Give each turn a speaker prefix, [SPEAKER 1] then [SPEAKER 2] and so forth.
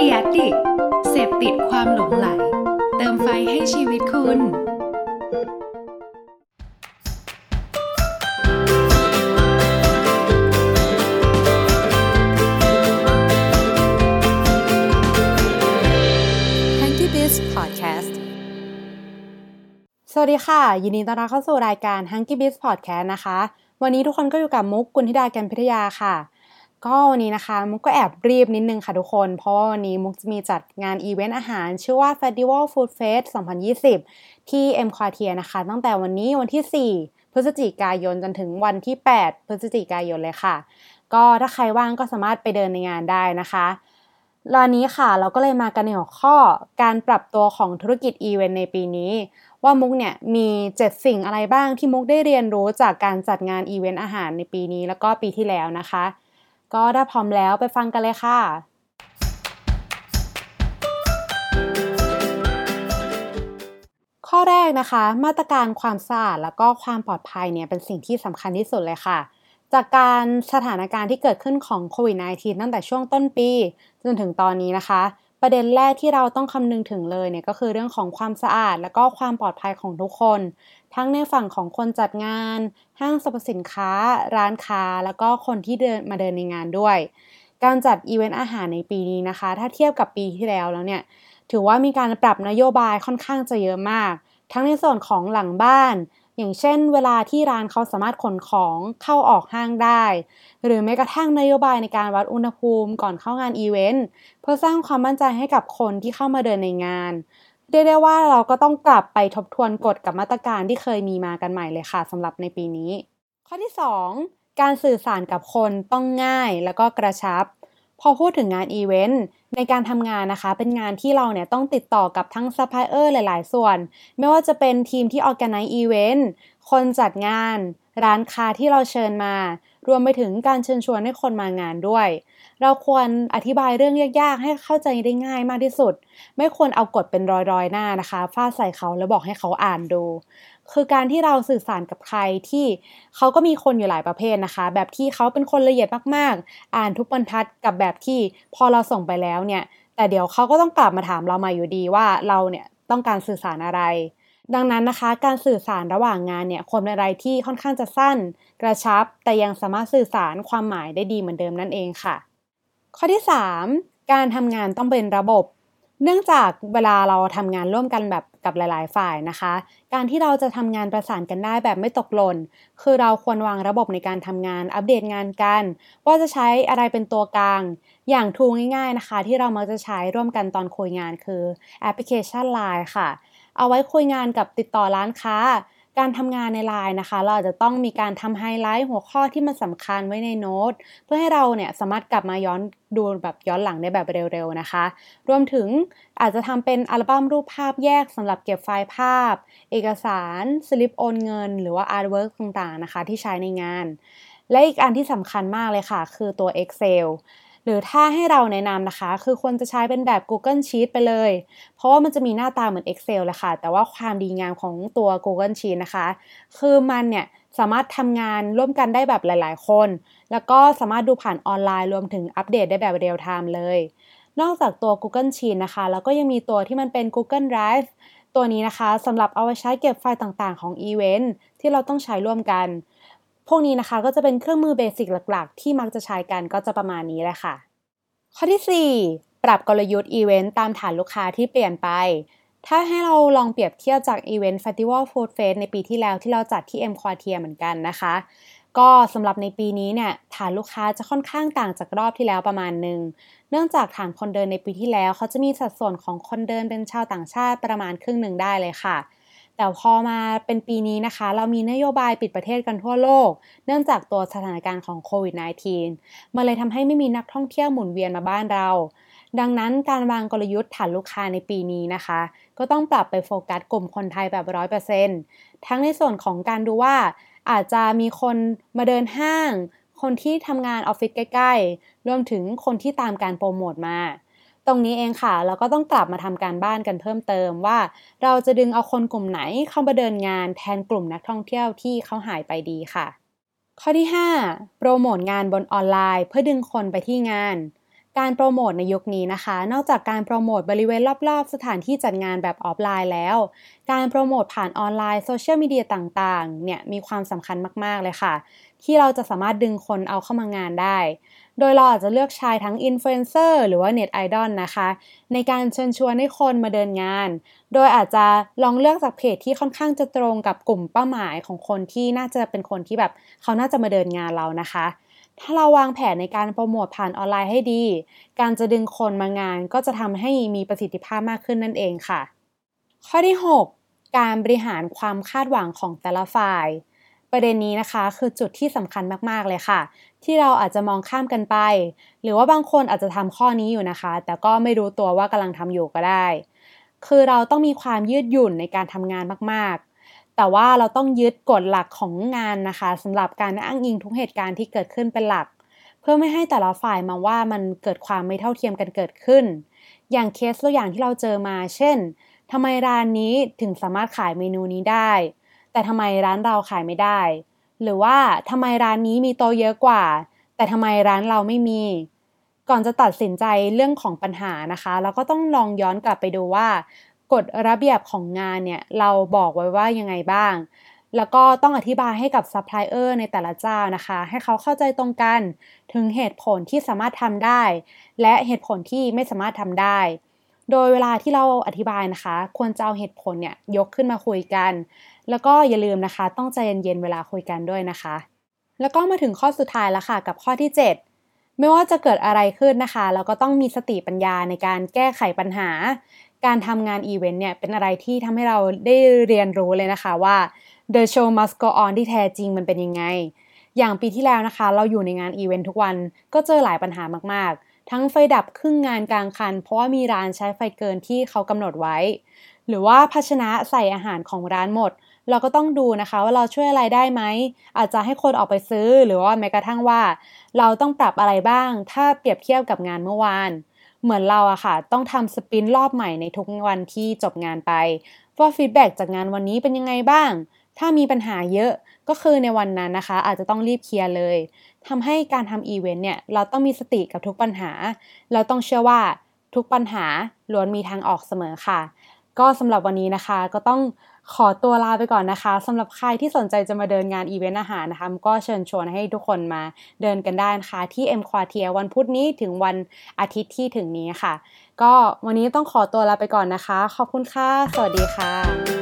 [SPEAKER 1] เดียดิเสพติดความหลงไหล เติมไฟให้ชีวิตคุณ
[SPEAKER 2] Hanky Biz Podcast
[SPEAKER 3] สวัสดีค่ะ ยินดีต้อนรับเข้าสู่รายการ Hanky Biz Podcast นะคะ วันนี้ทุกคนก็อยู่กับมุกกุลธิดาแกนพิทยาค่ะ ก็วันนี้นะคะมุกก็แอบรีบนิดนึงค่ะทุกคน เพราะว่าวันนี้มุกจะมีจัดงานอีเวนต์อาหาร ชื่อว่า Festival Food Fest 2020 ที่ EmQuartier นะคะ ตั้งแต่วันนี้วันที่ 4 พฤศจิกายนจนถึงวันที่ 8 พฤศจิกายนเลยค่ะ ก็ถ้าใครว่างก็สามารถไปเดินในงานได้นะคะตอนนี้ค่ะเราก็เลยมากันในหัวข้อการปรับตัวของธุรกิจอีเวนต์ในปีนี้ ว่ามุกเนี่ยมี 7 สิ่งอะไรบ้างที่มุกได้เรียนรู้จากการจัดงานอีเวนต์อาหารในปีนี้แล้วก็ปีที่แล้วนะคะ ก็ถ้าพร้อมแล้วไปฟังกันเลยค่ะ ข้อแรกนะคะ มาตรการความสะอาดแล้วก็ความปลอดภัยเนี่ยเป็นสิ่งที่สำคัญที่สุดเลยค่ะ จากการสถานการณ์ที่เกิดขึ้นของโควิด -19 ตั้งแต่ช่วงต้นปี จนถึงตอนนี้นะคะ ประเด็นแรกที่เราต้องคำนึงถึงเลยเนี่ยก็คือเรื่องของความสะอาด และก็ความปลอดภัยของทุกคน ทั้งในฝั่งของคนจัดงาน ห้างสรรพสินค้า ร้านค้า แล้วก็คนที่เดินมาเดินในงานด้วย การจัดอีเวนต์อาหารในปีนี้นะคะ ถ้าเทียบกับปีที่แล้วแล้วเนี่ย ถือว่ามีการปรับนโยบายค่อนข้างจะเยอะมาก ทั้งในส่วนของหลังบ้าน อย่างเช่น เวลาที่ร้านเขาสามารถขนของเข้าออกห้างได้ หรือแม้กระทั่งนโยบายในการวัดอุณหภูมิก่อนเข้างานอีเวนต์ เพื่อสร้างความมั่นใจให้กับคนที่เข้ามาเดินในงาน เรียกได้ว่าเราก็ต้องกลับไปทบทวนกฎกับมาตรการที่เคยมีมากันใหม่เลยค่ะสำหรับในปีนี้ ข้อที่ 2 การสื่อสารกับคนต้องง่ายแล้วก็กระชับ พอพูดถึงงานอีเวนต์ในการทำงานนะคะ เป็นงานที่เราเนี่ยต้องติดต่อกับทั้งซัพพลายเออร์หลาย ๆ ส่วน ไม่ว่าจะเป็นทีมที่ organize อีเวนต์คนจัดงาน ร้านค้าที่เราเชิญมา รวมไปถึงการเชิญชวนให้คนมางานด้วย เราควรอธิบายเรื่องยากๆ ให้เข้าใจได้ง่ายมากที่สุด ไม่ควรเอากฎเป็นร้อยๆหน้านะคะฟาดใส่เขาแล้วบอกให้เขาอ่านดู คือการที่เราสื่อสารกับใครที่เขาก็มีคนอยู่หลายประเภทนะคะ แบบที่เขาเป็นคนละเอียดมากๆ อ่านทุกบรรทัดกับแบบที่พอเราส่งไปแล้วเนี่ยแต่เดี๋ยวเขาก็ต้องกลับมาถามเรามาอยู่ดีว่าเราเนี่ยต้องการสื่อสารอะไร ดังนั้นนะคะ การสื่อสารระหว่างงานเนี่ยควรเป็นอะไรที่ค่อนข้างจะสั้น กระชับ แต่ยังสามารถสื่อสารความหมายได้ดีเหมือนเดิมนั่นเองค่ะ ข้อที่ 3 การทำงานต้องเป็นระบบ เนื่องจากเวลาเราทำงานร่วมกันแบบกับหลาย ๆ ฝ่ายนะคะ การที่เราจะทำงานประสานกันได้แบบไม่ตกหล่นคือเราควรวางระบบในการทำงานอัปเดตงานกัน ว่าจะใช้อะไรเป็นตัวกลาง อย่างทูง่าย ๆ นะคะ ที่เรามักจะใช้ร่วมกันตอนคุยงานคือแอปพลิเคชัน Line ค่ะ เอาไว้คุยงานกับติดต่อร้านค้า การทำงานในไลน์นะคะ เราอาจจะต้องมีการทำไฮไลท์หัวข้อที่มันสำคัญไว้ในโน้ต เพื่อให้เราเนี่ยสามารถกลับมาย้อนดูแบบย้อนหลังได้แบบเร็วๆนะคะ รวมถึงอาจจะทำเป็นอัลบั้มรูปภาพแยกสำหรับเก็บไฟล์ภาพ เอกสาร สลิปโอนเงิน หรือว่า artwork ต่างๆนะคะ ที่ใช้ในงาน และอีกอันที่สำคัญมากเลยค่ะ คือตัว Excel หรือถ้าให้เราแนะนำนะคะ คือควรจะใช้เป็นแบบ Google Sheet ไปเลย เพราะว่ามันจะมีหน้าตาเหมือน Excel แหละค่ะ แต่ว่าความดีงามของตัว Google Sheet นะคะ คือมันเนี่ยสามารถทำงานร่วมกันได้แบบหลาย ๆ คน แล้วก็สามารถดูผ่านออนไลน์รวมถึงอัปเดตได้แบบเรียลไทม์เลย นอกจากตัว Google Sheet นะคะ แล้วก็ยังมีตัวที่มันเป็น Google Drive ตัวนี้นะคะสำหรับเอาไว้ใช้เก็บไฟล์ต่างๆ ของอีเวนต์ที่เราต้องใช้ร่วมกัน พวกนี้นะคะก็จะเป็นเครื่องมือ basic หลักๆ ที่มักจะใช้กันก็จะประมาณนี้แหละค่ะ ข้อที่ 4 ปรับกลยุทธ์อีเวนต์ตามฐานลูกค้าที่เปลี่ยนไป ถ้าให้เราลองเปรียบเทียบจากอีเวนต์ Festival Food Fest ในปีที่แล้วที่เราจัดที่ M Quartier เหมือนกันนะคะ ก็สำหรับในปีนี้เนี่ยฐานลูกค้าจะค่อนข้างต่างจากรอบที่แล้วประมาณหนึ่งเนื่องจากฐานคนเดินในปีที่แล้วเขาจะมีสัดส่วนของคนเดินเป็นชาวต่างชาติประมาณครึ่งหนึ่งได้เลยค่ะ แต่พอมาเป็นปีนี้นะคะ เรามีนโยบายปิดประเทศกันทั่วโลก เนื่องจากตัวสถานการณ์ของโควิด -19 มันเลยทำให้ไม่มีนักท่องเที่ยวหมุนเวียนมาบ้านเรา ดังนั้นการวางกลยุทธ์ฐานลูกค้าในปีนี้นะคะ ก็ต้องปรับไปโฟกัสกลุ่มคนไทยแบบร้อยเปอร์เซ็นต์ทั้งในส่วนของการดูว่าอาจจะมีคนมาเดินห้าง คนที่ทำงานออฟฟิศใกล้ ๆ รวมถึงคนที่ตามการโปรโมทมา ตรงนี้เองค่ะ เราก็ต้องกลับมาทำการบ้านกันเพิ่มเติมว่า เราจะดึงเอาคนกลุ่มไหนเข้ามาเดินงานแทนกลุ่มนักท่องเที่ยวที่เขาหายไปดีค่ะ ข้อที่ 5 โปรโมทงานบนออนไลน์ เพื่อดึงคนไปที่งาน การโปรโมทในยุคนี้นะคะ นอกจากการโปรโมทบริเวณรอบๆ สถานที่จัดงานแบบออฟไลน์แล้ว การโปรโมทผ่านออนไลน์โซเชียลมีเดียต่างๆ เนี่ยมีความสำคัญมากๆเลยค่ะ ที่เราจะสามารถดึงคนเอาเข้ามางานได้ โดยเราอาจจะเลือกใช้ทั้งอินฟลูเอนเซอร์หรือว่าเน็ตไอดอลนะคะ ในการเชิญชวนให้คนมาเดินงาน โดยอาจจะลองเลือกจากเพจที่ค่อนข้างจะตรงกับกลุ่มเป้าหมายของคนที่น่าจะเป็นคนที่แบบเขาน่าจะมาเดินงานเรานะคะ ถ้าเราวางแผนในการโปรโมทผ่านออนไลน์ให้ดี การจะดึงคนมางานก็จะทำให้มีประสิทธิภาพมากขึ้นนั่นเองค่ะ ข้อที่ 6 การบริหารความคาดหวังของแต่ละฝ่าย ประเด็นนี้นะคะคือจุดที่สำคัญมากๆเลยค่ะ ที่เราอาจจะมองข้ามกันไป หรือว่าบางคนอาจจะทำข้อนี้อยู่นะคะ แต่ก็ไม่รู้ตัวว่ากำลังทำอยู่ก็ได้ คือเราต้องมีความยืดหยุ่นในการทำงานมาก แต่ว่าเราต้องยึดกฎหลักของงานนะคะสำหรับการอ้างอิงทุกเหตุการณ์ที่เกิดขึ้นเป็นหลัก เพื่อไม่ให้แต่ละฝ่ายมองว่ามันเกิดความไม่เท่าเทียมกันเกิดขึ้น อย่างเคสตัวอย่างที่เราเจอมา เช่นทำไมร้านนี้ถึงสามารถขายเมนูนี้ได้ แต่ทำไมร้านเราขายไม่ได้ หรือว่าทำไมร้านนี้มีโต๊ะเยอะกว่า แต่ทำไมร้านเราไม่มี ก่อนจะตัดสินใจเรื่องของปัญหานะคะ เราก็ต้องลองย้อนกลับไปดูว่า กฎระเบียบของงานเนี่ยเราบอกไว้ว่ายังไงบ้าง แล้วก็ต้องอธิบายให้กับซัพพลายเออร์ในแต่ละเจ้านะคะ ให้เขาเข้าใจตรงกันถึงเหตุผลที่สามารถทำได้ และเหตุผลที่ไม่สามารถทำได้ โดยเวลาที่เราอธิบายนะคะ ควรจะเอาเหตุผลเนี่ยยกขึ้นมาคุยกัน แล้วก็อย่าลืมนะคะ ต้องใจเย็นๆเวลาคุยกันด้วยนะคะ แล้วก็มาถึงข้อสุดท้ายแล้วค่ะกับข้อที่ 7ไม่ว่าจะเกิดอะไรขึ้นนะคะ เราก็ต้องมีสติปัญญาในการแก้ไขปัญหา การทำงานอีเวนต์เนี่ยเป็นอะไรที่ทำให้เราได้เรียนรู้เลยนะคะว่า The show must go on ที่แท้จริงมันเป็นยังไง อย่างปีที่แล้วนะคะ เราอยู่ในงานอีเวนต์ทุกวันก็เจอหลายปัญหามากๆ ทั้งไฟดับครึ่งงานกลางคัน เพราะว่ามีร้านใช้ไฟเกินที่เขากำหนดไว้ หรือว่าภาชนะใส่อาหารของร้านหมด เราก็ต้องดูนะคะว่าเราช่วยอะไรได้ไหม อาจจะให้คนออกไปซื้อหรือว่าแม้กระทั่งว่า เราต้องปรับอะไรบ้าง ถ้าเปรียบเทียบกับงานเมื่อวาน เหมือนเราอะค่ะ ต้องทำ sprint รอบใหม่ในทุกวันที่จบงานไป ว่า feedback จากงานวันนี้เป็นยังไงบ้าง ถ้ามีปัญหาเยอะก็คือในวันนั้นนะคะ อาจจะต้องรีบเคลียร์เลยทำให้การทำอีเวนต์เนี่ยเราต้องมีสติกับทุกปัญหา เราต้องเชื่อว่าทุกปัญหาล้วนมีทางออกเสมอค่ะ ก็สำหรับวันนี้นะคะ ก็ต้องขอตัวลาไปก่อนนะคะสำหรับใครที่สนใจจะมาเดินงานอีเวนต์อาหารนะคะก็เชิญชวนให้ทุกคนมาเดินกันได้นะคะ ที่เอ็มควาเทียวันพุธนี้ถึงวันอาทิตย์ที่ถึงนี้ค่ะ ก็วันนี้ต้องขอตัวลาไปก่อนนะคะ ขอบคุณค่ะ สวัสดีค่ะ